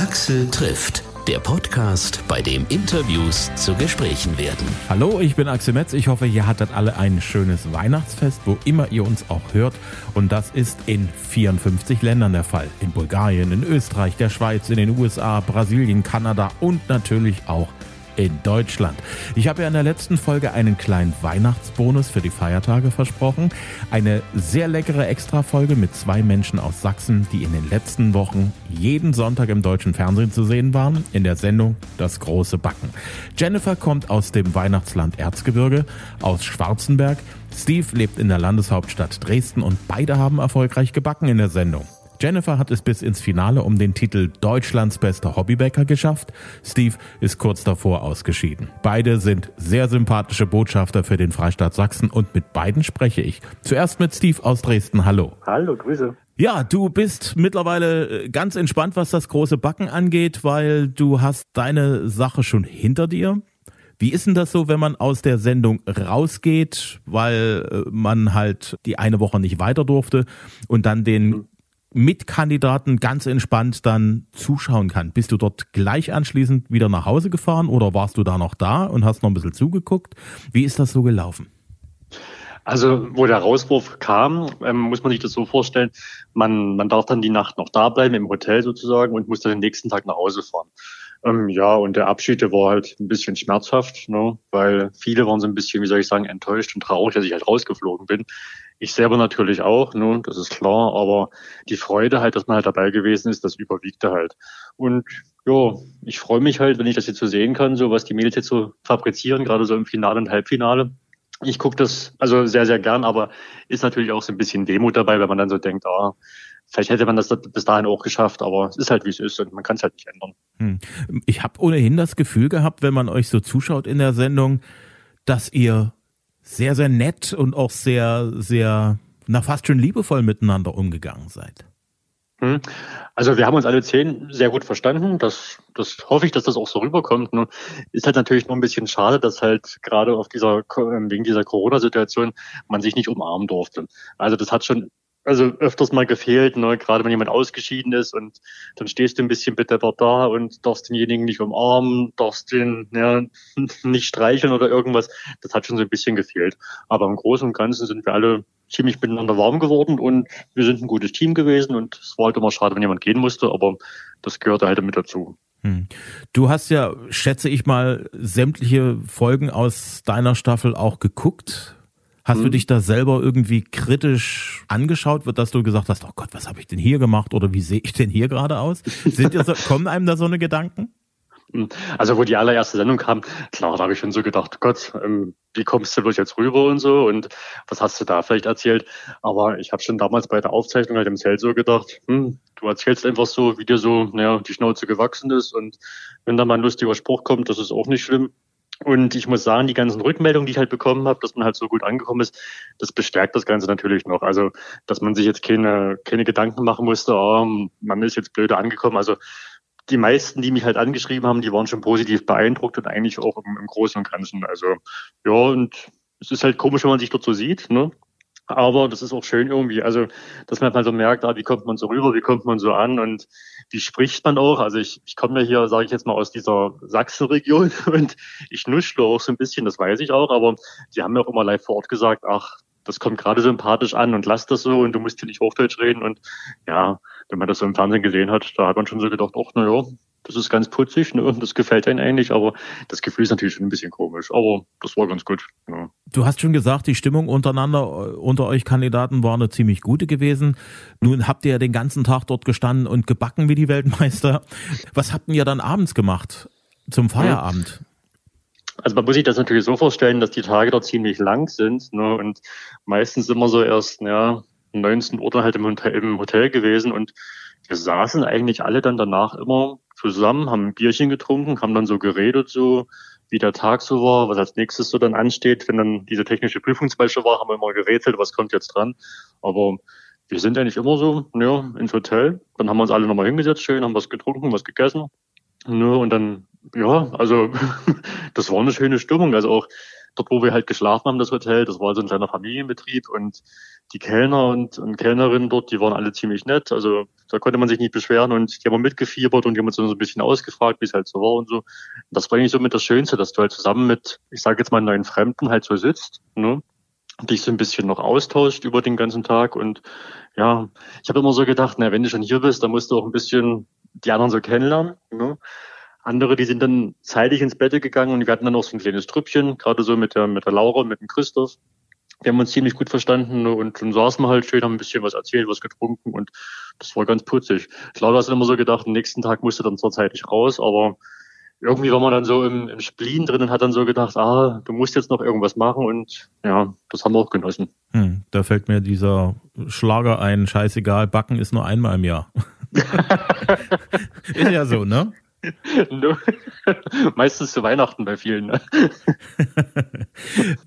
Axel trifft, der Podcast, bei dem Interviews zu Gesprächen werden. Hallo, ich bin Axel Metz. Ich hoffe, ihr hattet alle ein schönes Weihnachtsfest, wo immer ihr uns auch hört. Und das ist in 54 Ländern der Fall. In Bulgarien, in Österreich, der Schweiz, in den USA, Brasilien, Kanada und natürlich auch in Deutschland. Ich habe ja in der letzten Folge einen kleinen Weihnachtsbonus für die Feiertage versprochen. Eine sehr leckere Extra-Folge mit zwei Menschen aus Sachsen, die in den letzten Wochen jeden Sonntag im deutschen Fernsehen zu sehen waren, in der Sendung Das große Backen. Jennifer kommt aus dem Weihnachtsland Erzgebirge, aus Schwarzenberg. Steve lebt in der Landeshauptstadt Dresden und beide haben erfolgreich gebacken in der Sendung. Jennifer hat es bis ins Finale um den Titel Deutschlands bester Hobbybäcker geschafft. Steve ist kurz davor ausgeschieden. Beide sind sehr sympathische Botschafter für den Freistaat Sachsen und mit beiden spreche ich. Zuerst mit Steve aus Dresden. Hallo. Hallo, Grüße. Ja, du bist mittlerweile äh, ganz entspannt, was das große Backen angeht, weil du hast deine Sache schon hinter dir. Wie ist denn das so, wenn man aus der Sendung rausgeht, weil äh, man halt die eine Woche nicht weiter durfte und dann den Mitkandidaten ganz entspannt dann zuschauen kann. Bist du dort gleich anschließend wieder nach Hause gefahren oder warst du da noch da und hast noch ein bisschen zugeguckt? Wie ist das so gelaufen? Also, wo der Rauswurf kam, ähm, muss man sich das so vorstellen, man, man darf dann die Nacht noch da bleiben im Hotel sozusagen und muss dann den nächsten Tag nach Hause fahren. Ähm, ja, und der Abschied, der war halt ein bisschen schmerzhaft, ne, weil viele waren so ein bisschen, wie soll ich sagen, enttäuscht und traurig, dass ich halt rausgeflogen bin. Ich selber natürlich auch, ne, das ist klar, aber die Freude halt, dass man halt dabei gewesen ist, das überwiegte halt. Und ja, ich freue mich halt, wenn ich das jetzt so sehen kann, so was die Mädels jetzt so fabrizieren, gerade so im Finale und Halbfinale. Ich gucke das also sehr, sehr gern, aber ist natürlich auch so ein bisschen Demut dabei, wenn man dann so denkt, ah, vielleicht hätte man das bis dahin auch geschafft, aber es ist halt wie es ist und man kann es halt nicht ändern. Hm. Ich habe ohnehin das Gefühl gehabt, wenn man euch so zuschaut in der Sendung, dass ihr sehr, sehr nett und auch sehr, sehr, na fast schon liebevoll miteinander umgegangen seid. Hm. Also wir haben uns alle zehn sehr gut verstanden. Das, das hoffe ich, dass das auch so rüberkommt. Nur ist halt natürlich nur ein bisschen schade, dass halt gerade auf dieser ähm, wegen dieser Corona-Situation man sich nicht umarmen durfte. Also das hat schon also öfters mal gefehlt, ne? gerade wenn jemand ausgeschieden ist und dann stehst du ein bisschen bedeppert da und darfst denjenigen nicht umarmen, darfst den ja, nicht streicheln oder irgendwas. Das hat schon so ein bisschen gefehlt. Aber im Großen und Ganzen sind wir alle ziemlich miteinander warm geworden und wir sind ein gutes Team gewesen und es war halt immer schade, wenn jemand gehen musste, aber das gehörte halt mit dazu. Hm. Du hast ja, schätze ich mal, sämtliche Folgen aus deiner Staffel auch geguckt. Hast hm. du dich da selber irgendwie kritisch angeschaut, wird, dass du gesagt hast, oh Gott, was habe ich denn hier gemacht oder wie sehe ich denn hier gerade aus? Sind dir so, kommen einem da so eine Gedanken? Hm. Also wo die allererste Sendung kam, klar, da habe ich schon so gedacht, Gott, ähm, wie kommst du bloß jetzt rüber und so und was hast du da vielleicht erzählt? Aber ich habe schon damals bei der Aufzeichnung halt im Zelt so gedacht, hm, du erzählst einfach so, wie dir so naja, die Schnauze gewachsen ist und wenn da mal ein lustiger Spruch kommt, das ist auch nicht schlimm. Und ich muss sagen, die ganzen Rückmeldungen, die ich halt bekommen habe, dass man halt so gut angekommen ist, das bestärkt das Ganze natürlich noch. Also, dass man sich jetzt keine, keine Gedanken machen musste, oh, man ist jetzt blöde angekommen. Also, die meisten, die mich halt angeschrieben haben, die waren schon positiv beeindruckt und eigentlich auch im, im Großen und Ganzen. Also, ja, und es ist halt komisch, wenn man sich dort so sieht, ne? Aber das ist auch schön irgendwie, also dass man halt so merkt, ah, wie kommt man so rüber, wie kommt man so an und wie spricht man auch. Also ich, ich komme ja hier, sage ich jetzt mal, aus dieser Sachsenregion und ich nuschle auch so ein bisschen, das weiß ich auch, aber die haben mir auch immer live vor Ort gesagt, ach, das kommt gerade sympathisch an und lass das so und du musst hier nicht Hochdeutsch reden und ja, wenn man das so im Fernsehen gesehen hat, da hat man schon so gedacht, ach, na ja, das ist ganz putzig ne? das gefällt einem eigentlich, aber das Gefühl ist natürlich schon ein bisschen komisch. Aber das war ganz gut. Ja. Du hast schon gesagt, die Stimmung untereinander, äh, unter euch Kandidaten war eine ziemlich gute gewesen. Nun habt ihr ja den ganzen Tag dort gestanden und gebacken wie die Weltmeister. Was habt ihr dann abends gemacht zum Feierabend? Also man muss sich das natürlich so vorstellen, dass die Tage dort ziemlich lang sind ne? und meistens immer so erst ja, 19 Uhr halt im Hotel, im Hotel gewesen und wir saßen eigentlich alle dann danach immer zusammen, haben ein Bierchen getrunken, haben dann so geredet, so wie der Tag so war, was als nächstes so dann ansteht. Wenn dann diese technische Prüfung zum Beispiel war, haben wir immer gerätselt, was kommt jetzt dran. Aber wir sind eigentlich immer so, ja, ins Hotel. Dann haben wir uns alle nochmal hingesetzt, schön, haben was getrunken, was gegessen. Ja, und dann, ja, also das war eine schöne Stimmung. Also auch dort, wo wir halt geschlafen haben, das Hotel, das war so ein kleiner Familienbetrieb und die Kellner und, und Kellnerinnen dort, die waren alle ziemlich nett. Also da konnte man sich nicht beschweren und die haben mitgefiebert und die haben uns so ein bisschen ausgefragt, wie es halt so war und so. Und das war eigentlich so mit das Schönste, dass du halt zusammen mit, ich sage jetzt mal, neuen Fremden halt so sitzt, ne? dich so ein bisschen noch austauscht über den ganzen Tag. Und ja, ich habe immer so gedacht, na, wenn du schon hier bist, dann musst du auch ein bisschen die anderen so kennenlernen. Ne? Andere, die sind dann zeitig ins Bett gegangen und wir hatten dann noch so ein kleines Trüppchen, gerade so mit der, mit der Laura und mit dem Christoph. Wir haben uns ziemlich gut verstanden und dann saßen wir halt schön, haben ein bisschen was erzählt, was getrunken und das war ganz putzig. Laura hat immer so gedacht, am nächsten Tag musste dann zwar zeitig raus, aber irgendwie war man dann so im, im Spleen drin und hat dann so gedacht, ah, du musst jetzt noch irgendwas machen und ja, das haben wir auch genossen. Hm, da fällt mir dieser Schlager ein, scheißegal, backen ist nur einmal im Jahr. ist ja so, ne? Meistens zu Weihnachten bei vielen. Ne?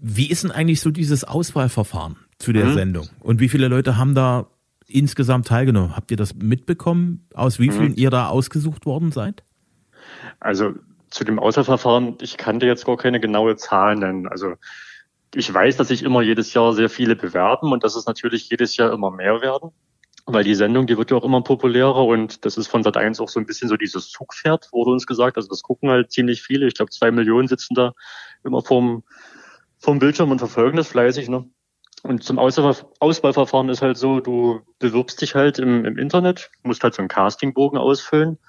wie ist denn eigentlich so dieses Auswahlverfahren zu der mhm. Sendung? Und wie viele Leute haben da insgesamt teilgenommen? Habt ihr das mitbekommen, aus wie mhm. vielen mhm. ihr da ausgesucht worden seid? Also zu dem Auswahlverfahren, ich kann dir jetzt gar keine genaue Zahl nennen. Also ich weiß, dass sich immer jedes Jahr sehr viele bewerben und dass es natürlich jedes Jahr immer mehr werden, weil die Sendung, die wird ja auch immer populärer und das ist von Sat 1 auch so ein bisschen so dieses Zugpferd, wurde uns gesagt. Also das gucken halt ziemlich viele. Ich glaube, zwei Millionen sitzen da immer vorm, vorm Bildschirm und verfolgen das fleißig. Ne? Und zum Auswahlverfahren ist halt so, du bewirbst dich halt im, im Internet, musst halt so einen Castingbogen ausfüllen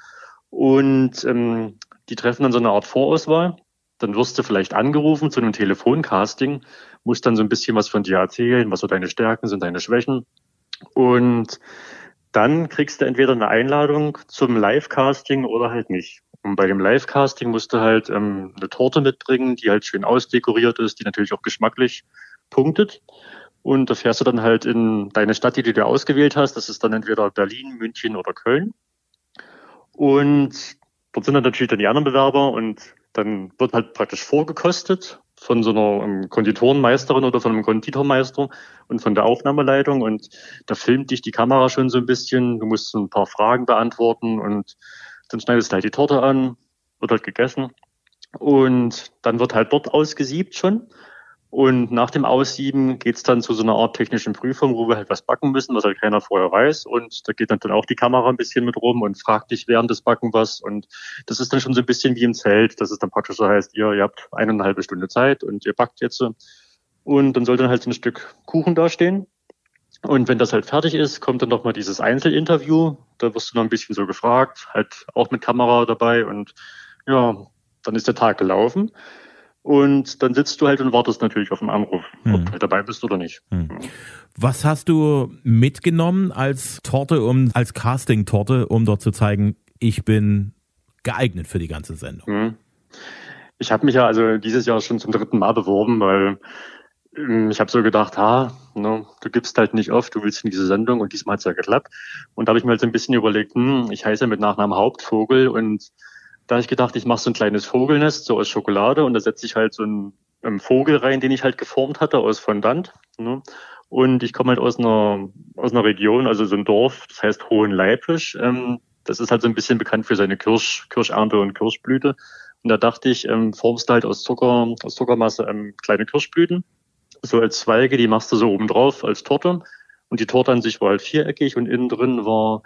und ähm, die treffen dann so eine Art Vorauswahl. Dann wirst du vielleicht angerufen zu einem Telefoncasting, musst dann so ein bisschen was von dir erzählen, was so deine Stärken sind, deine Schwächen. Und dann kriegst du entweder eine Einladung zum Live-Casting oder halt nicht. Und bei dem Live-Casting musst du halt ähm, eine Torte mitbringen, die halt schön ausdekoriert ist, die natürlich auch geschmacklich punktet. Und da fährst du dann halt in deine Stadt, die du dir ausgewählt hast. Das ist dann entweder Berlin, München oder Köln. Und dort sind dann natürlich dann die anderen Bewerber und dann wird halt praktisch vorgekostet von so einer um, Konditorenmeisterin oder von einem Konditormeister und von der Aufnahmeleitung. Und da filmt dich die Kamera schon so ein bisschen. Du musst ein paar Fragen beantworten und dann schneidest du halt die Torte an, wird halt gegessen. Und dann wird halt dort ausgesiebt schon und nach dem Aussieben geht's dann zu so einer Art technischen Prüfung, wo wir halt was backen müssen, was halt keiner vorher weiß. Und da geht dann, dann auch die Kamera ein bisschen mit rum und fragt dich während des Backen was. Und das ist dann schon so ein bisschen wie im Zelt, dass es dann praktisch so heißt, ihr, ihr habt eineinhalb Stunde Zeit und ihr backt jetzt. Und dann soll dann halt so ein Stück Kuchen dastehen. Und wenn das halt fertig ist, kommt dann nochmal dieses Einzelinterview. Da wirst du noch ein bisschen so gefragt, halt auch mit Kamera dabei. Und ja, dann ist der Tag gelaufen. Und dann sitzt du halt und wartest natürlich auf den Anruf, hm. ob du halt dabei bist oder nicht. Hm. Was hast du mitgenommen als Torte, um, als Casting-Torte, um dort zu zeigen, ich bin geeignet für die ganze Sendung? Hm. Ich habe mich ja also dieses Jahr schon zum dritten Mal beworben, weil ähm, ich habe so gedacht, ha, ne, du gibst halt nicht oft, du willst in diese Sendung und diesmal hat's ja geklappt. Und da habe ich mir halt so ein bisschen überlegt, hm, ich heiße mit Nachnamen Hauptvogel und da habe ich gedacht, ich mache so ein kleines Vogelnest, so aus Schokolade, und da setze ich halt so einen, einen, Vogel rein, den ich halt geformt hatte aus Fondant. Ne? Und ich komme halt aus einer, aus einer Region, also so ein Dorf, das heißt Hohenleipisch. Ähm, das ist halt so ein bisschen bekannt für seine Kirsch, Kirschernte und Kirschblüte. Und da dachte ich, ähm, formst du halt aus Zucker, aus Zuckermasse ähm, kleine Kirschblüten, so als Zweige, die machst du so oben drauf als Torte. Und die Torte an sich war halt viereckig und innen drin war,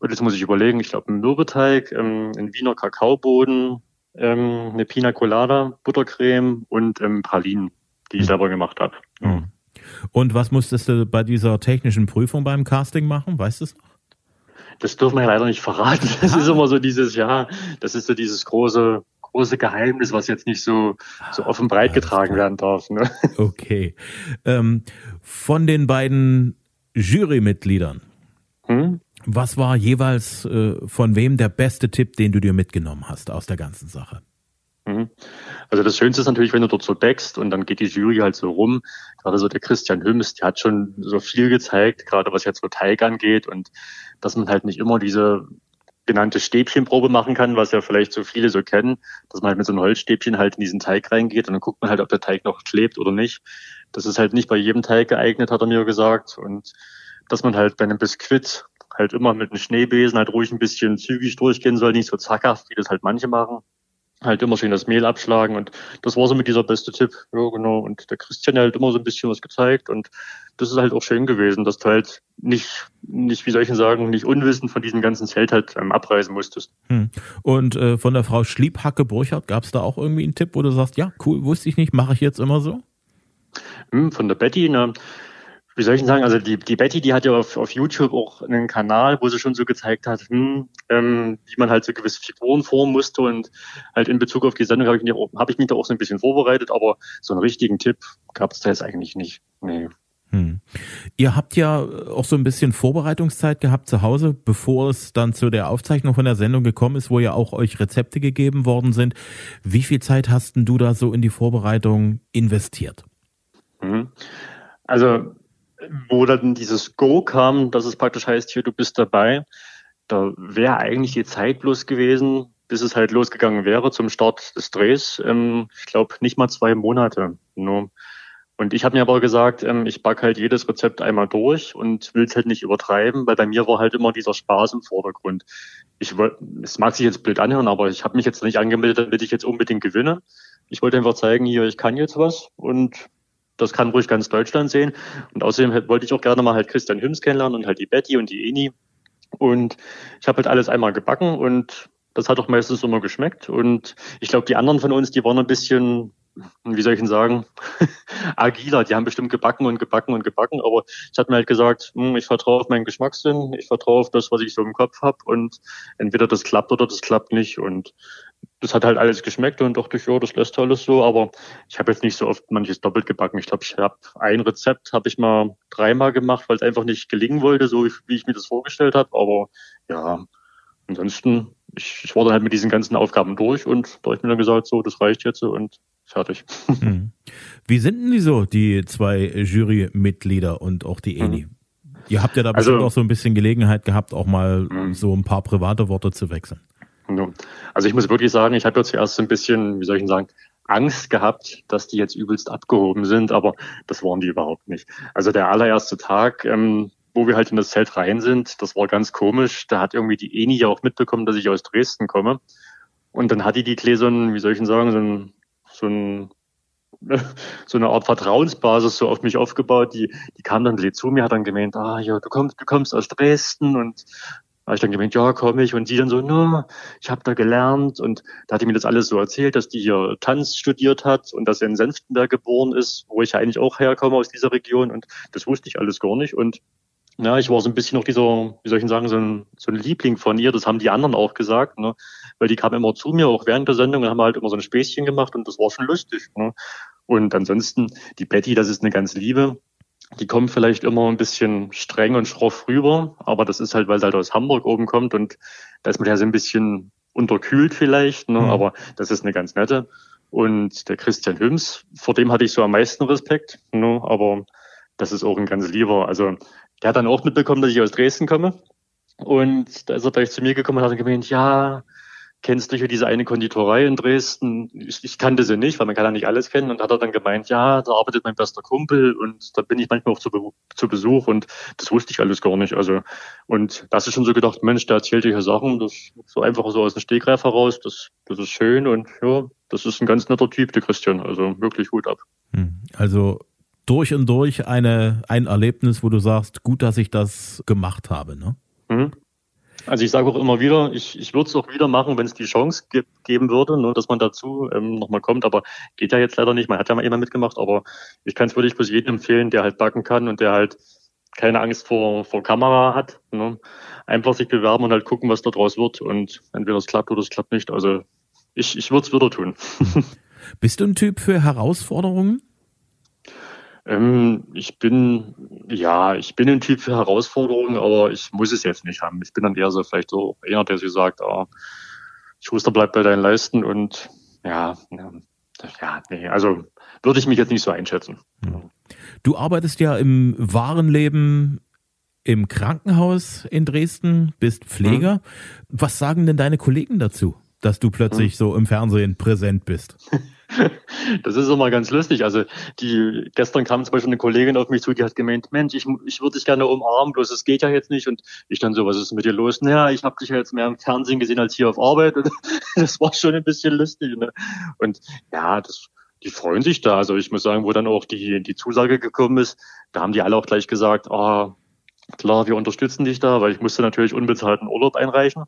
und jetzt muss ich überlegen, ich glaube ein Mürbeteig, ähm, ein Wiener Kakaoboden, ähm, eine Pina Colada, Buttercreme und ähm, Pralinen, die ich mhm. selber gemacht habe. Mhm. Und was musstest du bei dieser technischen Prüfung beim Casting machen? Weißt du es noch? Das dürfen wir ja leider nicht verraten. Das ah. ist immer so dieses, ja, das ist so dieses große, große Geheimnis, was jetzt nicht so, so offen breit getragen werden darf. Ne? Okay. Ähm, von den beiden Jurymitgliedern. Hm? Was war jeweils äh, von wem der beste Tipp, den du dir mitgenommen hast aus der ganzen Sache? Hm? Also das Schönste ist natürlich, wenn du dort so deckst und dann geht die Jury halt so rum. Gerade so der Christian Hüms, der hat schon so viel gezeigt, gerade was jetzt so Teig angeht und dass man halt nicht immer diese genannte Stäbchenprobe machen kann, was ja vielleicht so viele so kennen, dass man halt mit so einem Holzstäbchen halt in diesen Teig reingeht und dann guckt man halt, ob der Teig noch klebt oder nicht. Das ist halt nicht bei jedem Teig geeignet, hat er mir gesagt. Und dass man halt bei einem Biskuit halt immer mit einem Schneebesen halt ruhig ein bisschen zügig durchgehen soll, nicht so zackhaft, wie das halt manche machen. halt immer schön das Mehl abschlagen und das war so mit dieser beste Tipp. Ja, genau. Und der Christian hat halt immer so ein bisschen was gezeigt und das ist halt auch schön gewesen, dass du halt nicht, nicht, wie soll ich denn sagen, nicht unwissend von diesem ganzen Zelt halt ähm, abreisen musstest. Hm. Und äh, von der Frau Schliebhacke-Burchardt gab es da auch irgendwie einen Tipp, wo du sagst, ja, cool, wusste ich nicht, mache ich jetzt immer so? Hm, von der Betty, ne, wie soll ich denn sagen, also die, die Betty, die hat ja auf, auf YouTube auch einen Kanal, wo sie schon so gezeigt hat, hm, ähm, wie man halt so gewisse Figuren formen musste und halt in Bezug auf die Sendung habe ich, mich auch, hab ich mich da auch so ein bisschen vorbereitet, aber so einen richtigen Tipp gab es da jetzt eigentlich nicht. Nee. Hm. Ihr habt ja auch so ein bisschen Vorbereitungszeit gehabt zu Hause, bevor es dann zu der Aufzeichnung von der Sendung gekommen ist, wo ja auch euch Rezepte gegeben worden sind. Wie viel Zeit hast denn du da so in die Vorbereitung investiert? Mhm. Also wo dann dieses Go kam, dass es praktisch heißt, hier, du bist dabei, da wäre eigentlich die Zeit bloß gewesen, bis es halt losgegangen wäre zum Start des Drehs. Ähm, ich glaube, nicht mal zwei Monate. Nur. Und ich habe mir aber gesagt, ähm, ich backe halt jedes Rezept einmal durch und will es halt nicht übertreiben, weil bei mir war halt immer dieser Spaß im Vordergrund. Ich es mag sich jetzt blöd anhören, aber ich habe mich jetzt nicht angemeldet, damit ich jetzt unbedingt gewinne. Ich wollte einfach zeigen, hier, ich kann jetzt was und das kann ruhig ganz Deutschland sehen. Und außerdem wollte ich auch gerne mal halt Christian Hüms kennenlernen und halt die Betty und die Eni. Und ich habe halt alles einmal gebacken und das hat auch meistens immer geschmeckt. Und ich glaube, die anderen von uns, die waren ein bisschen, wie soll ich denn sagen, agiler. Die haben bestimmt gebacken und gebacken und gebacken. Aber ich habe mir halt gesagt, hm, ich vertraue auf meinen Geschmackssinn, ich vertraue auf das, was ich so im Kopf habe. Und entweder das klappt oder das klappt nicht. Und das hat halt alles geschmeckt und dachte ich, ja, das lässt alles so, aber ich habe jetzt nicht so oft manches doppelt gebacken. Ich glaube, ich habe ein Rezept habe ich mal dreimal gemacht, weil es einfach nicht gelingen wollte, so wie ich mir das vorgestellt habe. Aber ja, ansonsten, ich, ich war dann halt mit diesen ganzen Aufgaben durch und da habe ich mir dann gesagt, so, das reicht jetzt und fertig. Hm. Wie sind denn die so, die zwei Jurymitglieder und auch die Eni? Hm. Ihr habt ja da bestimmt also, auch so ein bisschen Gelegenheit gehabt, auch mal hm. so ein paar private Worte zu wechseln. Also ich muss wirklich sagen, ich habe ja zuerst so ein bisschen, wie soll ich denn sagen, Angst gehabt, dass die jetzt übelst abgehoben sind, aber das waren die überhaupt nicht. Also der allererste Tag, ähm, wo wir halt in das Zelt rein sind, das war ganz komisch. Da hat irgendwie die Eni ja auch mitbekommen, dass ich aus Dresden komme. Und dann hat die die Klee so ein, wie soll ich denn sagen, so ein, so ein so eine Art Vertrauensbasis so auf mich aufgebaut. Die, die kam dann zu mir, hat dann gemeint, ah ja, du kommst, du kommst aus Dresden und habe ich dann gemeint, ja, komm ich. Und sie dann so, no, ich habe da gelernt. Und da hat die mir das alles so erzählt, dass die hier Tanz studiert hat und dass er in Senftenberg geboren ist, wo ich eigentlich auch herkomme aus dieser Region. Und das wusste ich alles gar nicht. Und ja, ich war so ein bisschen noch dieser, wie soll ich denn sagen, so ein, so ein Liebling von ihr. Das haben die anderen auch gesagt, ne? Weil die kam immer zu mir, auch während der Sendung, und haben halt immer so ein Späßchen gemacht und das war schon lustig. Ne? Und ansonsten, die Betty, das ist eine ganz Liebe die kommen vielleicht immer ein bisschen streng und schroff rüber, aber das ist halt, weil sie halt aus Hamburg oben kommt und da ist man ja so ein bisschen unterkühlt vielleicht, ne? Mhm. aber das ist eine ganz nette. Und der Christian Hüms, vor dem hatte ich so am meisten Respekt, ne? aber das ist auch ein ganz lieber. Also der hat dann auch mitbekommen, dass ich aus Dresden komme. Und da ist er gleich zu mir gekommen und hat gemeint, ja, kennst du hier diese eine Konditorei in Dresden? Ich, ich, kannte sie nicht, weil man kann ja nicht alles kennen. Und hat er dann gemeint, ja, da arbeitet mein bester Kumpel und da bin ich manchmal auch zu, zu Besuch und das wusste ich alles gar nicht. Also und das ist schon so gedacht, Mensch, der erzählt hier Sachen, das so einfach so aus dem Stegreif heraus, das, das ist schön und ja, das ist ein ganz netter Typ, der Christian. Also wirklich gut ab. Hm. Also durch und durch eine, ein Erlebnis, wo du sagst, gut, dass ich das gemacht habe, ne? Mhm. Also ich sage auch immer wieder, ich, ich würde es auch wieder machen, wenn es die Chance ge geben würde, nur ne, dass man dazu ähm, nochmal kommt. Aber geht ja jetzt leider nicht. Man hat ja mal immer mitgemacht, aber ich kann es wirklich bloß jedem empfehlen, der halt backen kann und der halt keine Angst vor, vor Kamera hat. Ne? Einfach sich bewerben und halt gucken, was da draus wird. Und entweder es klappt oder es klappt nicht. Also ich, ich würde es wieder tun. Bist du ein Typ für Herausforderungen? Ähm, ich bin, ja, ich bin ein Typ für Herausforderungen, aber ich muss es jetzt nicht haben. Ich bin dann eher so vielleicht so einer, der sich sagt, ah, Schuster bleibt bei deinen Leisten und ja, ja, nee, also würde ich mich jetzt nicht so einschätzen. Du arbeitest ja im wahren Leben im Krankenhaus in Dresden, bist Pfleger. Hm. Was sagen denn deine Kollegen dazu, dass du plötzlich hm. so im Fernsehen präsent bist? Das ist immer ganz lustig. Also die gestern kam zum Beispiel eine Kollegin auf mich zu, die hat gemeint, Mensch, ich, ich würde dich gerne umarmen, bloß es geht ja jetzt nicht. Und ich dann so, was ist mit dir los? Naja, ich habe dich ja jetzt mehr im Fernsehen gesehen als hier auf Arbeit. Und das war schon ein bisschen lustig. Ne? Und ja, das, die freuen sich da. Also ich muss sagen, wo dann auch die, die Zusage gekommen ist, da haben die alle auch gleich gesagt, ah, klar, wir unterstützen dich da, weil ich musste natürlich unbezahlten Urlaub einreichen.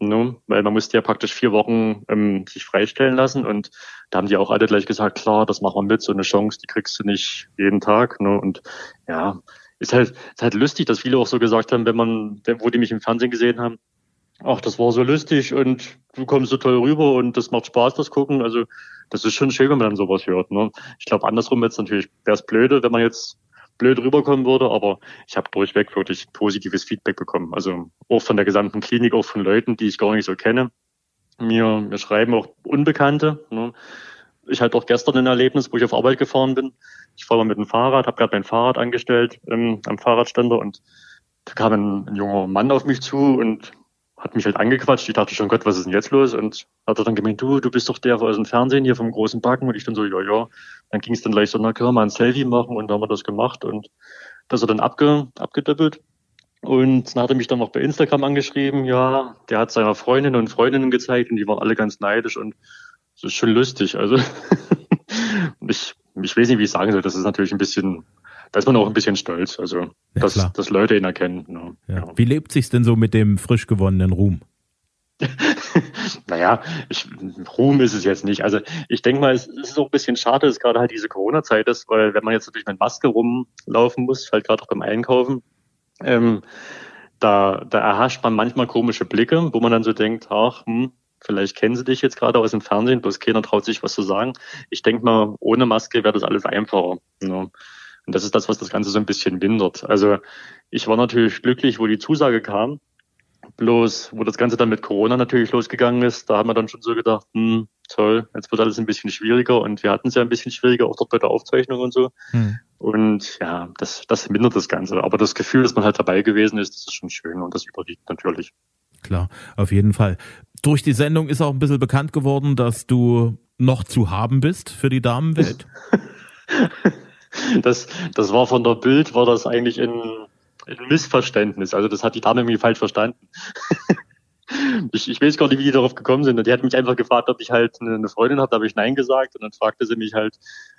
Ne? Weil man musste ja praktisch vier Wochen ähm, sich freistellen lassen und da haben die auch alle gleich gesagt, klar, das machen wir mit, so eine Chance, die kriegst du nicht jeden Tag. Ne? Und ja, ist halt, ist halt lustig, dass viele auch so gesagt haben, wenn man, wo die mich im Fernsehen gesehen haben, ach, das war so lustig und du kommst so toll rüber und das macht Spaß, das gucken. Also das ist schon schön, wenn man dann sowas hört. Ne? Ich glaube, andersrum jetzt natürlich wäre es blöde, wenn man jetzt blöd rüberkommen würde, aber ich habe durchweg wirklich positives Feedback bekommen. Also auch von der gesamten Klinik, auch von Leuten, die ich gar nicht so kenne. Mir, mir schreiben auch Unbekannte. Ne? Ich hatte auch gestern ein Erlebnis, wo ich auf Arbeit gefahren bin. Ich fahre mal mit dem Fahrrad, habe gerade mein Fahrrad angestellt ähm, am Fahrradständer und da kam ein, ein junger Mann auf mich zu und hat mich halt angequatscht. Ich dachte schon, Gott, was ist denn jetzt los? Und hat er dann gemeint, du, du bist doch der aus dem Fernsehen hier vom großen Backen. Und ich dann so, ja, ja. Dann ging es dann gleich so, na, können wir mal ein Selfie machen? Und dann haben wir das gemacht. Und das hat er dann abge, abgedoppelt. Und dann hat er mich dann noch bei Instagram angeschrieben. Ja, der hat seiner Freundin und Freundinnen gezeigt und die waren alle ganz neidisch und das ist schon lustig. Also ich, ich weiß nicht, wie ich sagen soll. Das ist natürlich ein bisschen da ist man auch ein bisschen stolz, also ja, dass, dass Leute ihn erkennen. Ne? Ja. Wie lebt sich's denn so mit dem frisch gewonnenen Ruhm? naja, ich, Ruhm ist es jetzt nicht. Also ich denke mal, es, es ist auch ein bisschen schade, dass gerade halt diese Corona-Zeit ist, weil wenn man jetzt natürlich mit Maske rumlaufen muss, halt gerade auch beim Einkaufen, ähm, da, da erhascht man manchmal komische Blicke, wo man dann so denkt, ach, hm, vielleicht kennen sie dich jetzt gerade aus dem Fernsehen, bloß keiner traut sich was zu sagen. Ich denke mal, ohne Maske wäre das alles einfacher. Ne? Und das ist das, was das Ganze so ein bisschen mindert. Also ich war natürlich glücklich, wo die Zusage kam. Bloß, wo das Ganze dann mit Corona natürlich losgegangen ist, da haben wir dann schon so gedacht, hm, toll, jetzt wird alles ein bisschen schwieriger und wir hatten es ja ein bisschen schwieriger, auch dort bei der Aufzeichnung und so. Hm. Und ja, das, das mindert das Ganze. Aber das Gefühl, dass man halt dabei gewesen ist, das ist schon schön und das überwiegt natürlich. Klar, auf jeden Fall. Durch die Sendung ist auch ein bisschen bekannt geworden, dass du noch zu haben bist für die Damenwelt. das, das war von der Bild, war das eigentlich ein, ein Missverständnis. Also das hat die Dame irgendwie falsch verstanden. ich, ich weiß gar nicht, wie die darauf gekommen sind. Und die hat mich einfach gefragt, ob ich halt eine Freundin habe. Da habe ich Nein gesagt. Und dann fragte sie mich halt,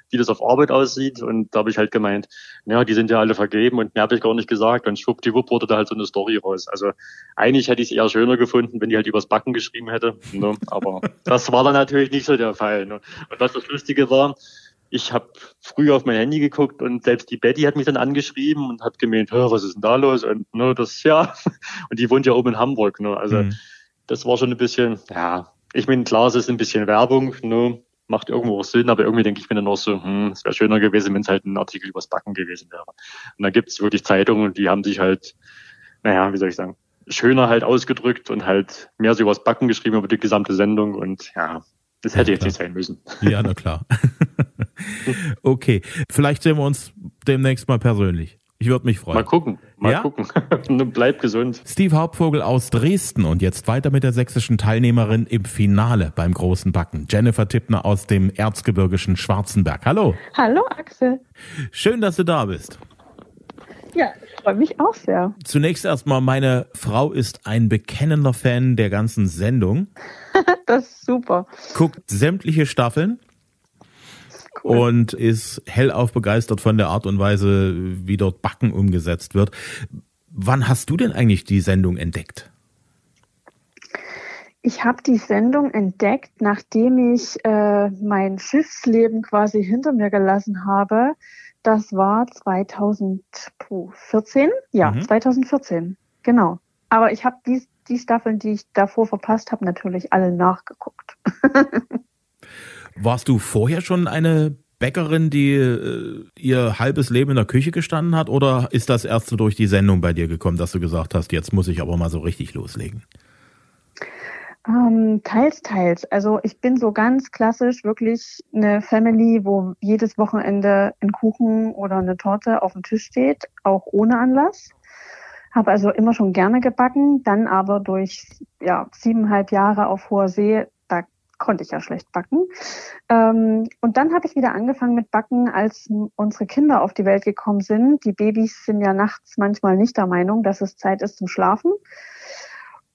wie das auf Arbeit aussieht. Und da habe ich halt gemeint, ja, die sind ja alle vergeben und mehr habe ich gar nicht gesagt. Und schwuppdiwupp wurde da halt so eine Story raus. Also eigentlich hätte ich es eher schöner gefunden, wenn die halt übers Backen geschrieben hätte. Ne? Aber das war dann natürlich nicht so der Fall. Ne? Und was das Lustige war, ich habe früher auf mein Handy geguckt und selbst die Betty hat mich dann angeschrieben und hat gemeint, was ist denn da los? Und ne, das ja, und die wohnt ja oben in Hamburg. Ne? Also mhm. das war schon ein bisschen, ja, ich meine, klar, es ist ein bisschen Werbung, ne? macht irgendwo auch Sinn, aber irgendwie denke ich mir dann auch so, hm, es wäre schöner gewesen, wenn es halt ein Artikel übers Backen gewesen wäre. Und da gibt es wirklich Zeitungen, die haben sich halt, naja, wie soll ich sagen, schöner halt ausgedrückt und halt mehr so übers Backen geschrieben über die gesamte Sendung und ja, das hätte ja, jetzt nicht sein müssen. Ja, na klar. okay, vielleicht sehen wir uns demnächst mal persönlich. Ich würde mich freuen. Mal gucken, mal ja? gucken. Bleib gesund. Steve Hauptvogel aus Dresden und jetzt weiter mit der sächsischen Teilnehmerin im Finale beim großen Backen. Jennifer Tippner aus dem erzgebirgischen Schwarzenberg. Hallo. Hallo Axel. Schön, dass du da bist. Ja, ich freue mich auch sehr. Zunächst erstmal, meine Frau ist ein bekennender Fan der ganzen Sendung. das ist super. Guckt sämtliche Staffeln cool. und ist hellauf begeistert von der Art und Weise, wie dort Backen umgesetzt wird. Wann hast du denn eigentlich die Sendung entdeckt? Ich habe die Sendung entdeckt, nachdem ich äh, mein Schiffsleben quasi hinter mir gelassen habe. Das war 2014. Ja, mhm. 2014. Genau. Aber ich habe die, die Staffeln, die ich davor verpasst habe, natürlich alle nachgeguckt. Warst du vorher schon eine Bäckerin, die äh, ihr halbes Leben in der Küche gestanden hat, oder ist das erst so durch die Sendung bei dir gekommen, dass du gesagt hast, jetzt muss ich aber mal so richtig loslegen? Ähm, teils, teils. Also ich bin so ganz klassisch wirklich eine Family, wo jedes Wochenende ein Kuchen oder eine Torte auf dem Tisch steht, auch ohne Anlass. Habe also immer schon gerne gebacken, dann aber durch ja, siebeneinhalb Jahre auf hoher See konnte ich ja schlecht backen. Ähm, und dann habe ich wieder angefangen mit Backen, als unsere Kinder auf die Welt gekommen sind. Die Babys sind ja nachts manchmal nicht der Meinung, dass es Zeit ist zum Schlafen.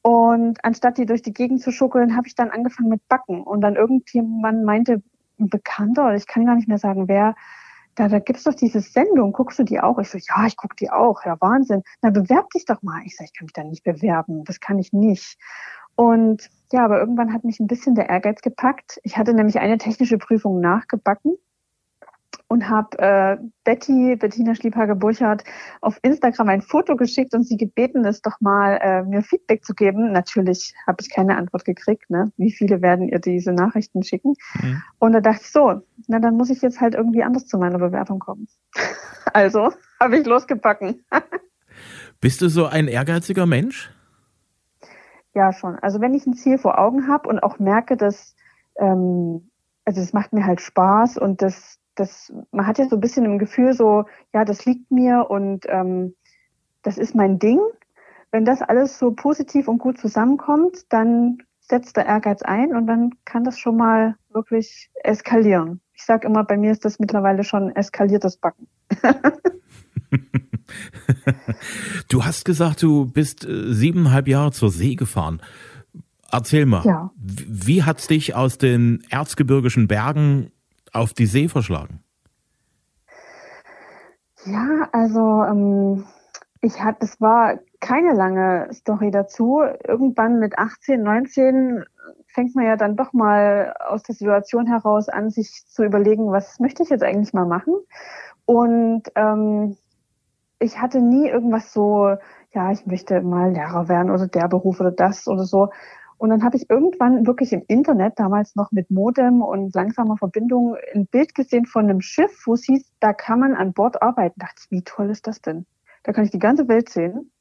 Und anstatt die durch die Gegend zu schuckeln, habe ich dann angefangen mit Backen. Und dann irgendjemand meinte, ein Bekannter, oder ich kann gar nicht mehr sagen, wer, da, da gibt's doch diese Sendung, guckst du die auch? Ich so, ja, ich gucke die auch, ja, Wahnsinn. Na, bewerb dich doch mal. Ich so, ich kann mich da nicht bewerben, das kann ich nicht. Und ja, aber irgendwann hat mich ein bisschen der Ehrgeiz gepackt. Ich hatte nämlich eine technische Prüfung nachgebacken und habe äh, Betty, Bettina Schliebhager-Burchardt, auf Instagram ein Foto geschickt und sie gebeten, es doch mal äh, mir Feedback zu geben. Natürlich habe ich keine Antwort gekriegt. Ne? Wie viele werden ihr diese Nachrichten schicken? Mhm. Und da dachte ich so, na dann muss ich jetzt halt irgendwie anders zu meiner Bewertung kommen. also habe ich losgebacken. Bist du so ein ehrgeiziger Mensch? Ja, schon. Also wenn ich ein Ziel vor Augen habe und auch merke, dass ähm, also es macht mir halt Spaß und das das, man hat ja so ein bisschen im Gefühl so, ja, das liegt mir und ähm, das ist mein Ding. Wenn das alles so positiv und gut zusammenkommt, dann setzt der Ehrgeiz ein und dann kann das schon mal wirklich eskalieren. Ich sage immer, bei mir ist das mittlerweile schon eskaliertes Backen. du hast gesagt, du bist äh, siebeneinhalb Jahre zur See gefahren. Erzähl mal, ja. wie hat's dich aus den erzgebirgischen Bergen auf die See verschlagen? Ja, also ähm, ich hatte, es war keine lange Story dazu. Irgendwann mit 18, 19 fängt man ja dann doch mal aus der Situation heraus an, sich zu überlegen, was möchte ich jetzt eigentlich mal machen? Und ähm, ich hatte nie irgendwas so, ja, ich möchte mal Lehrer werden oder der Beruf oder das oder so. Und dann habe ich irgendwann wirklich im Internet, damals noch mit Modem und langsamer Verbindung, ein Bild gesehen von einem Schiff, wo es hieß, da kann man an Bord arbeiten. Da dachte ich, wie toll ist das denn? Da kann ich die ganze Welt sehen.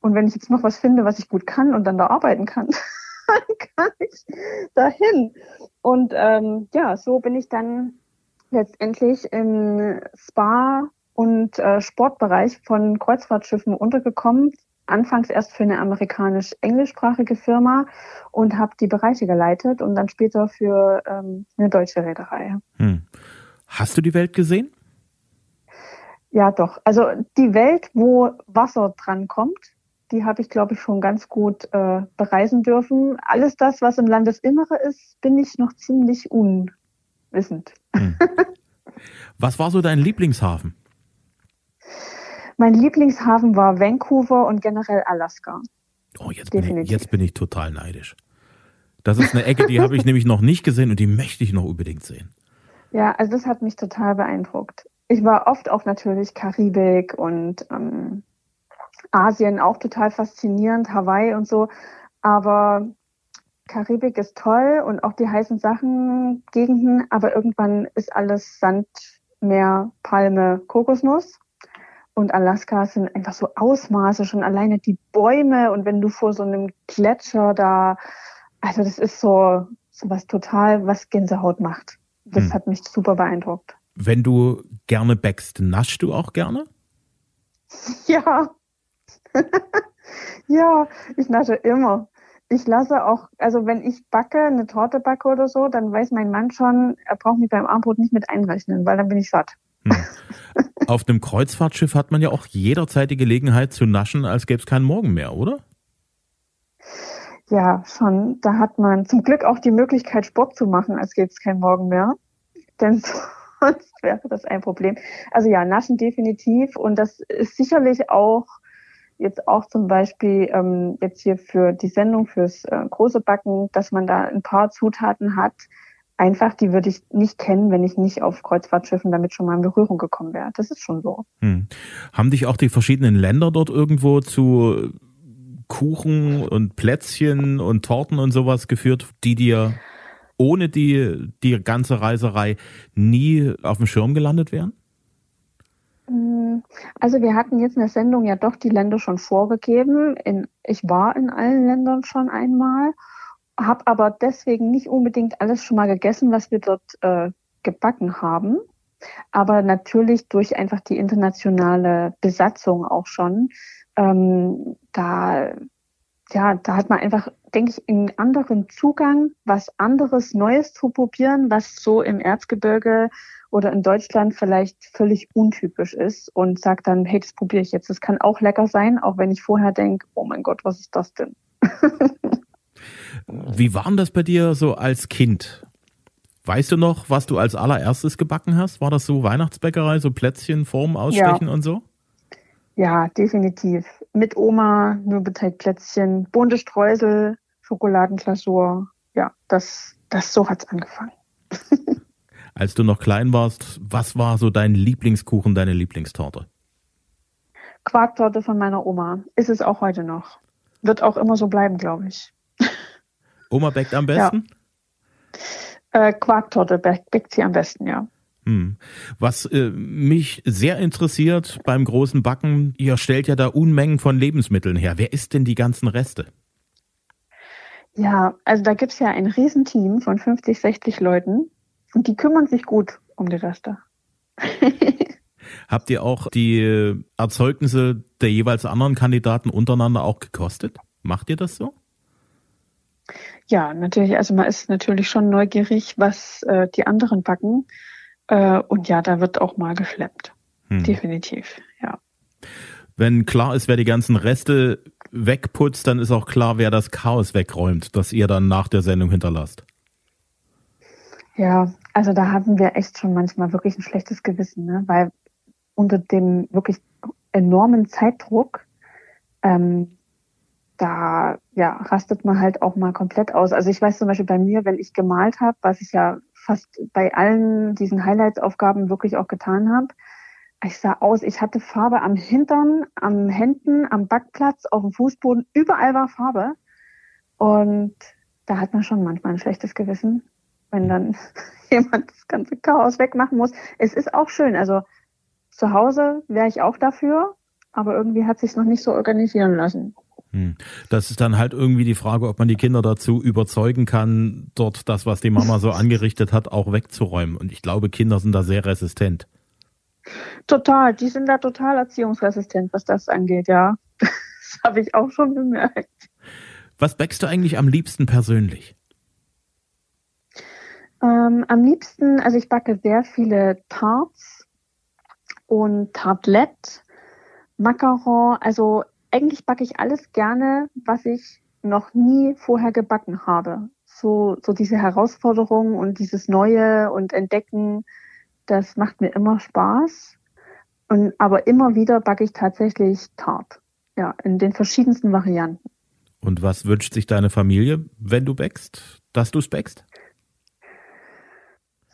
Und wenn ich jetzt noch was finde, was ich gut kann und dann da arbeiten kann, dann kann ich dahin. Und ähm, ja, so bin ich dann letztendlich im Spa- und äh, Sportbereich von Kreuzfahrtschiffen untergekommen, anfangs erst für eine amerikanisch-englischsprachige Firma und habe die Bereiche geleitet und dann später für ähm, eine deutsche Reederei. Hm. Hast du die Welt gesehen? Ja, doch. Also die Welt, wo Wasser dran kommt, die habe ich, glaube ich, schon ganz gut äh, bereisen dürfen. Alles das, was im Landesinnere ist, bin ich noch ziemlich unwissend. Hm. Was war so dein Lieblingshafen? Mein Lieblingshafen war Vancouver und generell Alaska. Oh, jetzt bin, ich, jetzt bin ich total neidisch. Das ist eine Ecke, die habe ich nämlich noch nicht gesehen und die möchte ich noch unbedingt sehen. Ja, also das hat mich total beeindruckt. Ich war oft auch natürlich Karibik und ähm, Asien auch total faszinierend, Hawaii und so. Aber Karibik ist toll und auch die heißen Sachen, Gegenden, aber irgendwann ist alles Sand, Meer, Palme, Kokosnuss. Und Alaska sind einfach so Ausmaße, schon alleine die Bäume und wenn du vor so einem Gletscher da, also das ist so, so was total, was Gänsehaut macht. Das hm. hat mich super beeindruckt. Wenn du gerne backst, naschst du auch gerne? Ja. ja, ich nasche immer. Ich lasse auch, also wenn ich backe, eine Torte backe oder so, dann weiß mein Mann schon, er braucht mich beim Armbrot nicht mit einrechnen, weil dann bin ich satt. Hm. Auf einem Kreuzfahrtschiff hat man ja auch jederzeit die Gelegenheit zu naschen, als gäbe es keinen Morgen mehr, oder? Ja, schon. Da hat man zum Glück auch die Möglichkeit, Sport zu machen, als gäbe es keinen Morgen mehr. Denn sonst wäre das ein Problem. Also ja, Naschen definitiv. Und das ist sicherlich auch jetzt auch zum Beispiel ähm, jetzt hier für die Sendung fürs äh, große Backen, dass man da ein paar Zutaten hat, einfach, die würde ich nicht kennen, wenn ich nicht auf Kreuzfahrtschiffen damit schon mal in Berührung gekommen wäre. Das ist schon so. Hm. Haben dich auch die verschiedenen Länder dort irgendwo zu Kuchen und Plätzchen und Torten und sowas geführt, die dir ohne die, die ganze Reiserei nie auf dem Schirm gelandet wären? Hm, also wir hatten jetzt in der Sendung ja doch die Länder schon vorgegeben. In, ich war in allen Ländern schon einmal habe aber deswegen nicht unbedingt alles schon mal gegessen, was wir dort äh, gebacken haben. Aber natürlich durch einfach die internationale Besatzung auch schon. Ähm, da, ja, da hat man einfach denke ich, einen anderen Zugang, was anderes Neues zu probieren, was so im Erzgebirge oder in Deutschland vielleicht völlig untypisch ist und sage dann, hey, das probiere ich jetzt. Das kann auch lecker sein, auch wenn ich vorher denke, oh mein Gott, was ist das denn? Wie war denn das bei dir so als Kind? Weißt du noch, was du als allererstes gebacken hast? War das so Weihnachtsbäckerei, so Plätzchen, Formen ausstechen Ja. und so? Ja, definitiv. Mit Oma, Mürbeteigplätzchen, bunte Streusel, Schokoladenglasur. Ja, das, das so hat's angefangen. Als du noch klein warst, was war so dein Lieblingskuchen, deine Lieblingstorte? Quarktorte von meiner Oma. Ist es auch heute noch. Wird auch immer so bleiben, glaube ich. Oma backt am besten? Äh, Quarktorte back- backt sie am besten, ja. Hm. Was äh, mich sehr interessiert beim großen Backen, ihr stellt ja da Unmengen von Lebensmitteln her. Wer isst denn die ganzen Reste? Ja, also da gibt's ja ein Riesenteam von 50, 60 Leuten und die kümmern sich gut um die Reste. Habt ihr auch die Erzeugnisse der jeweils anderen Kandidaten untereinander auch gekostet? Macht ihr das so? Ja, natürlich. Also man ist natürlich schon neugierig, was äh, die anderen backen. Äh, und ja, da wird auch mal geschleppt. Hm. Definitiv, ja. Wenn klar ist, wer die ganzen Reste wegputzt, dann ist auch klar, wer das Chaos wegräumt, das ihr dann nach der Sendung hinterlasst. Ja, also da hatten wir echt schon manchmal wirklich ein schlechtes Gewissen, ne? weil unter dem wirklich enormen Zeitdruck, ähm, da ja, rastet man halt auch mal komplett aus. Also ich weiß zum Beispiel bei mir, wenn ich gemalt habe, was ich ja fast bei allen diesen Highlights-Aufgaben wirklich auch getan habe, ich sah aus, ich hatte Farbe am Hintern, am Händen, am Backplatz, auf dem Fußboden, überall war Farbe. Und da hat man schon manchmal ein schlechtes Gewissen, wenn dann jemand das ganze Chaos wegmachen muss. Es ist auch schön. Also zu Hause wäre ich auch dafür, aber irgendwie hat sich noch nicht so organisieren lassen. Hm. Das ist dann halt irgendwie die Frage, ob man die Kinder dazu überzeugen kann, dort das, was die Mama so angerichtet hat, auch wegzuräumen. Und ich glaube, Kinder sind da sehr resistent. Total, die sind da total erziehungsresistent, was das angeht, ja. Das habe ich auch schon bemerkt. Was backst du eigentlich am liebsten persönlich? Ähm, am liebsten, also ich backe sehr viele Tarts und Tartlet, Macaron. Also eigentlich backe ich alles gerne, was ich noch nie vorher gebacken habe. So, so diese Herausforderung und dieses Neue und Entdecken, das macht mir immer Spaß. Und, aber immer wieder backe ich tatsächlich Tart. Ja, in den verschiedensten Varianten. Und was wünscht sich deine Familie, wenn du backst, dass du es backst?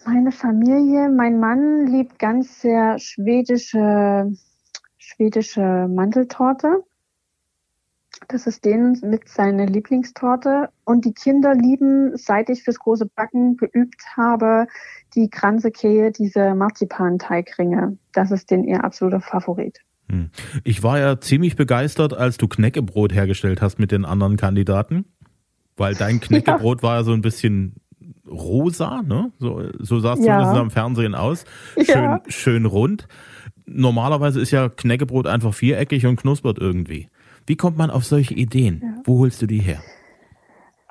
Meine Familie, mein Mann liebt ganz sehr schwedische, schwedische Mandeltorte. Das ist denen mit seine Lieblingstorte. Und die Kinder lieben, seit ich fürs große Backen geübt habe, die Kranzekehe, diese Marzipanteigringe. Das ist den ihr absoluter Favorit. Hm. Ich war ja ziemlich begeistert, als du Knäckebrot hergestellt hast mit den anderen Kandidaten, weil dein Knäckebrot ja. war ja so ein bisschen rosa, ne? So, so sah es Ja. zumindest am Fernsehen aus. Schön, Ja. schön rund. Normalerweise ist ja Knäckebrot einfach viereckig und knuspert irgendwie. Wie kommt man auf solche Ideen? Ja. Wo holst du die her?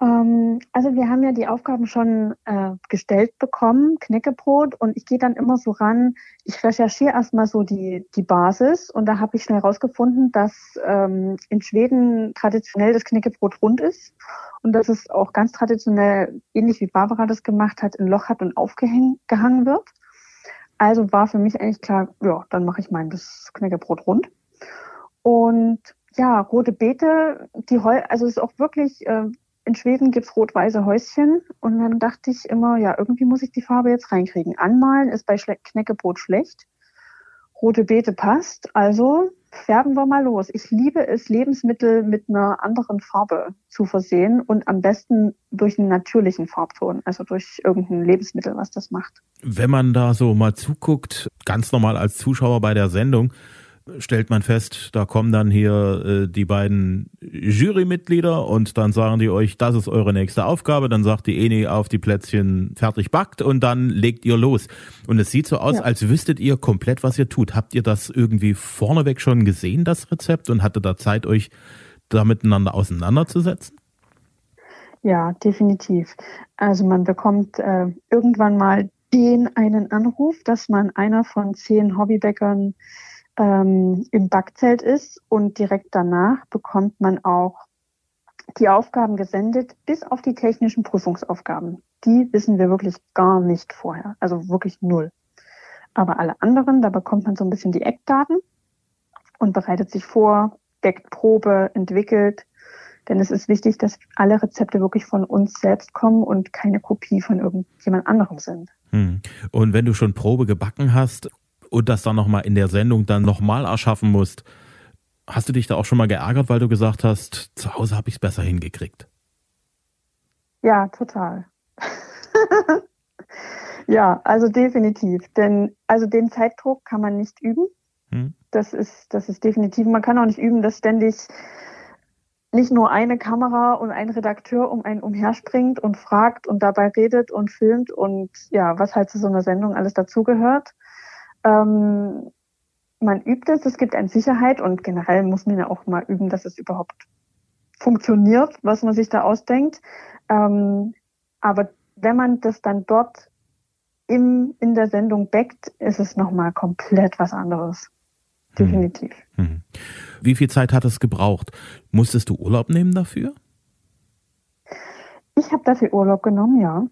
Ähm, also wir haben ja die Aufgaben schon äh, gestellt bekommen, Knäckebrot, und ich gehe dann immer so ran, ich recherchiere erstmal so die, die Basis und da habe ich schnell rausgefunden, dass ähm, in Schweden traditionell das Knäckebrot rund ist und dass es auch ganz traditionell, ähnlich wie Barbara das gemacht hat, ein Loch hat und aufgehangen gehangen wird. Also war für mich eigentlich klar, ja, dann mache ich mein das Knäckebrot rund. Und ja, rote Beete, die Heu, also es ist auch wirklich, äh, in Schweden gibt's rot-weiße Häuschen und dann dachte ich immer, ja, irgendwie muss ich die Farbe jetzt reinkriegen. Anmalen ist bei Schle Knäckebrot schlecht. Rote Beete passt, also färben wir mal los. Ich liebe es, Lebensmittel mit einer anderen Farbe zu versehen und am besten durch einen natürlichen Farbton, also durch irgendein Lebensmittel, was das macht. Wenn man da so mal zuguckt, ganz normal als Zuschauer bei der Sendung, stellt man fest, da kommen dann hier äh, die beiden Jurymitglieder und dann sagen die euch, das ist eure nächste Aufgabe. Dann sagt die Eni auf die Plätzchen fertig backt und dann legt ihr los. Und es sieht so aus, Ja. als wüsstet ihr komplett, was ihr tut. Habt ihr das irgendwie vorneweg schon gesehen, das Rezept, und hatte da Zeit, euch da miteinander auseinanderzusetzen? Ja, definitiv. Also man bekommt äh, irgendwann mal den einen Anruf, dass man einer von zehn Hobbybäckern ähm, im Backzelt ist und direkt danach bekommt man auch die Aufgaben gesendet, bis auf die technischen Prüfungsaufgaben. Die wissen wir wirklich gar nicht vorher, also wirklich null. Aber alle anderen, da bekommt man so ein bisschen die Eckdaten und bereitet sich vor, deckt Probe, entwickelt. Denn es ist wichtig, dass alle Rezepte wirklich von uns selbst kommen und keine Kopie von irgendjemand anderem sind. Hm. Und wenn du schon Probe gebacken hast und das dann nochmal in der Sendung dann nochmal erschaffen musst, hast du dich da auch schon mal geärgert, weil du gesagt hast, zu Hause habe ich es besser hingekriegt? Ja, total. ja, also definitiv. Denn also den Zeitdruck kann man nicht üben. Hm. Das ist, das ist definitiv. Man kann auch nicht üben, dass ständig nicht nur eine Kamera und ein Redakteur um einen umherspringt und fragt und dabei redet und filmt und ja, was halt zu so einer Sendung alles dazugehört. Ähm, man übt es, es gibt eine Sicherheit und generell muss man ja auch mal üben, dass es überhaupt funktioniert, was man sich da ausdenkt. Ähm, aber wenn man das dann dort im, in der Sendung backt, ist es nochmal komplett was anderes. Hm. Definitiv. Hm. Wie viel Zeit hat es gebraucht? Musstest du Urlaub nehmen dafür? Ich habe dafür Urlaub genommen, ja.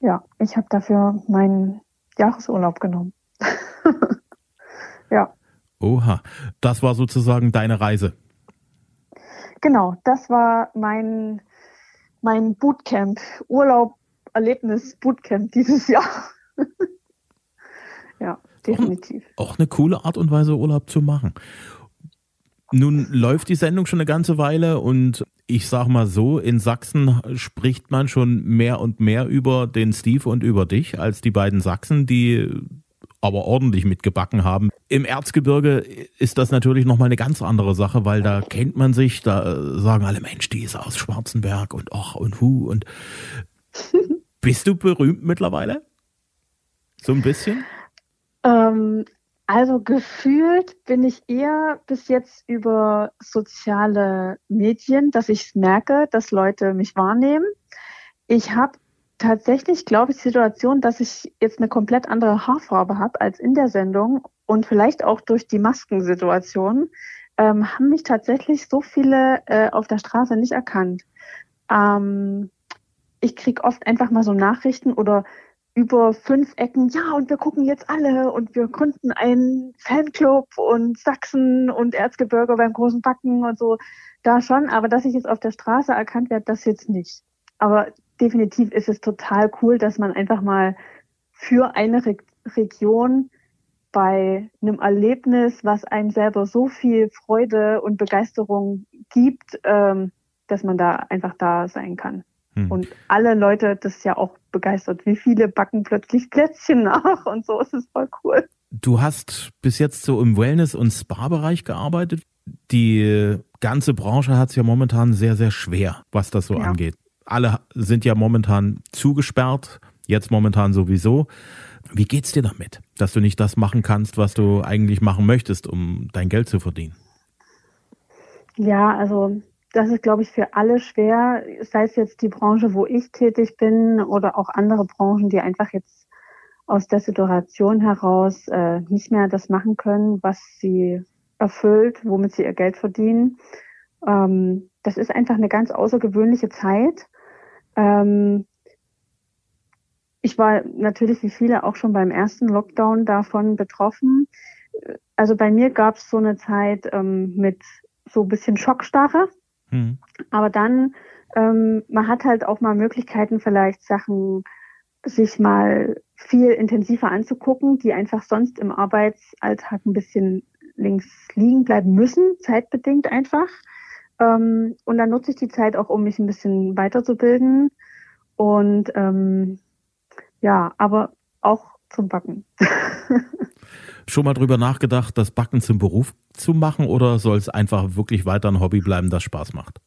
Ja, ich habe dafür meinen Jahresurlaub genommen. ja. Oha, das war sozusagen deine Reise. Genau, das war mein, mein Bootcamp, Urlaub, Erlebnis, Bootcamp dieses Jahr. ja definitiv. Auch, auch eine coole Art und Weise, Urlaub zu machen. Nun läuft die Sendung schon eine ganze Weile und ich sag mal so, in Sachsen spricht man schon mehr und mehr über den Steve und über dich als die beiden Sachsen, die aber ordentlich mitgebacken haben. Im Erzgebirge ist das natürlich nochmal eine ganz andere Sache, weil da kennt man sich, da sagen alle Mensch, die ist aus Schwarzenberg und ach und hu und bist du berühmt mittlerweile? So ein bisschen? Ähm, also gefühlt bin ich eher bis jetzt über soziale Medien, dass ich es merke, dass Leute mich wahrnehmen. Ich habe tatsächlich, glaube ich, die Situation, dass ich jetzt eine komplett andere Haarfarbe habe als in der Sendung und vielleicht auch durch die Maskensituation ähm, haben mich tatsächlich so viele äh, auf der Straße nicht erkannt. Ähm, ich krieg oft einfach mal so Nachrichten oder über fünf Ecken, ja, und wir gucken jetzt alle und wir gründen einen Fanclub und Sachsen und Erzgebirge beim großen Backen und so, da schon, aber dass ich jetzt auf der Straße erkannt werde, das jetzt nicht. Aber definitiv ist es total cool, dass man einfach mal für eine Re Region bei einem Erlebnis, was einem selber so viel Freude und Begeisterung gibt, ähm, dass man da einfach da sein kann. Hm. Und alle Leute, das ist ja auch begeistert. Wie viele backen plötzlich Plätzchen nach und so ist es voll cool. Du hast bis jetzt so im Wellness- und Spa-Bereich gearbeitet. Die ganze Branche hat es ja momentan sehr, sehr schwer, was das so ja. angeht. Alle sind ja momentan zugesperrt, jetzt momentan sowieso. Wie geht's dir damit, dass du nicht das machen kannst, was du eigentlich machen möchtest, um dein Geld zu verdienen? Ja, also das ist, glaube ich, für alle schwer, sei es jetzt die Branche, wo ich tätig bin oder auch andere Branchen, die einfach jetzt aus der Situation heraus äh, nicht mehr das machen können, was sie erfüllt, womit sie ihr Geld verdienen. Ähm, das ist einfach eine ganz außergewöhnliche Zeit. Ähm, ich war natürlich wie viele auch schon beim ersten Lockdown davon betroffen. Also bei mir gab es so eine Zeit ähm, mit so ein bisschen Schockstarre. Mhm. Aber dann, ähm, man hat halt auch mal Möglichkeiten, vielleicht Sachen sich mal viel intensiver anzugucken, die einfach sonst im Arbeitsalltag ein bisschen links liegen bleiben müssen, zeitbedingt einfach. Ähm, und dann nutze ich die Zeit auch, um mich ein bisschen weiterzubilden. Und ähm, ja, aber auch zum Backen. Schon mal drüber nachgedacht, das Backen zum Beruf zu machen oder soll es einfach wirklich weiter ein Hobby bleiben, das Spaß macht?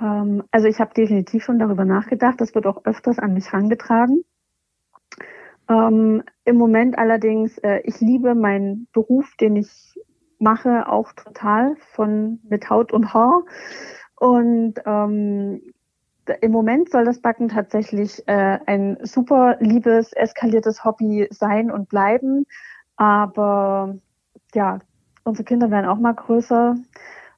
Ähm, also ich habe definitiv schon darüber nachgedacht. Das wird auch öfters an mich herangetragen. Ähm, Im Moment allerdings, äh, ich liebe meinen Beruf, den ich mache, auch total von mit Haut und Haar. Und ähm, im Moment soll das Backen tatsächlich äh, ein super liebes, eskaliertes Hobby sein und bleiben. Aber ja, unsere Kinder werden auch mal größer.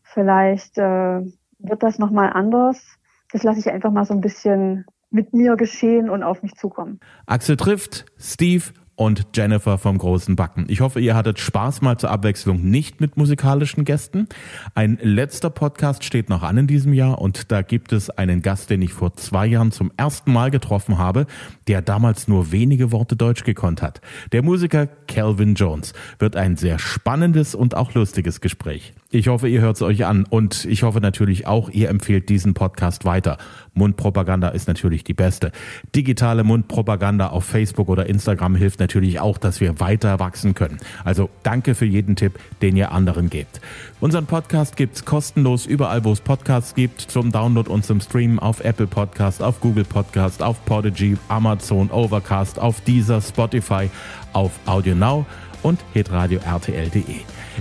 Vielleicht äh, wird das nochmal anders. Das lasse ich einfach mal so ein bisschen mit mir geschehen und auf mich zukommen. Axel trifft Steve und Jennifer vom großen Backen. Ich hoffe, ihr hattet Spaß mal zur Abwechslung nicht mit musikalischen Gästen. Ein letzter Podcast steht noch an in diesem Jahr und da gibt es einen Gast, den ich vor zwei Jahren zum ersten Mal getroffen habe, der damals nur wenige Worte Deutsch gekonnt hat. Der Musiker Calvin Jones wird ein sehr spannendes und auch lustiges Gespräch. Ich hoffe, ihr hört es euch an und ich hoffe natürlich auch, ihr empfehlt diesen Podcast weiter. Mundpropaganda ist natürlich die beste. Digitale Mundpropaganda auf Facebook oder Instagram hilft natürlich auch, dass wir weiter wachsen können. Also danke für jeden Tipp, den ihr anderen gebt. Unseren Podcast gibt's kostenlos überall, wo es Podcasts gibt, zum Download und zum Streamen auf Apple Podcast, auf Google Podcast, auf Podigy, Amazon, Overcast, auf Deezer, Spotify, auf Audio Now und hitradio rtl.de.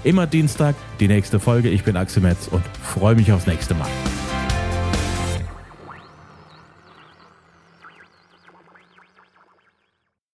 Immer Dienstag die nächste Folge. Ich bin Axel Metz und freue mich aufs nächste Mal.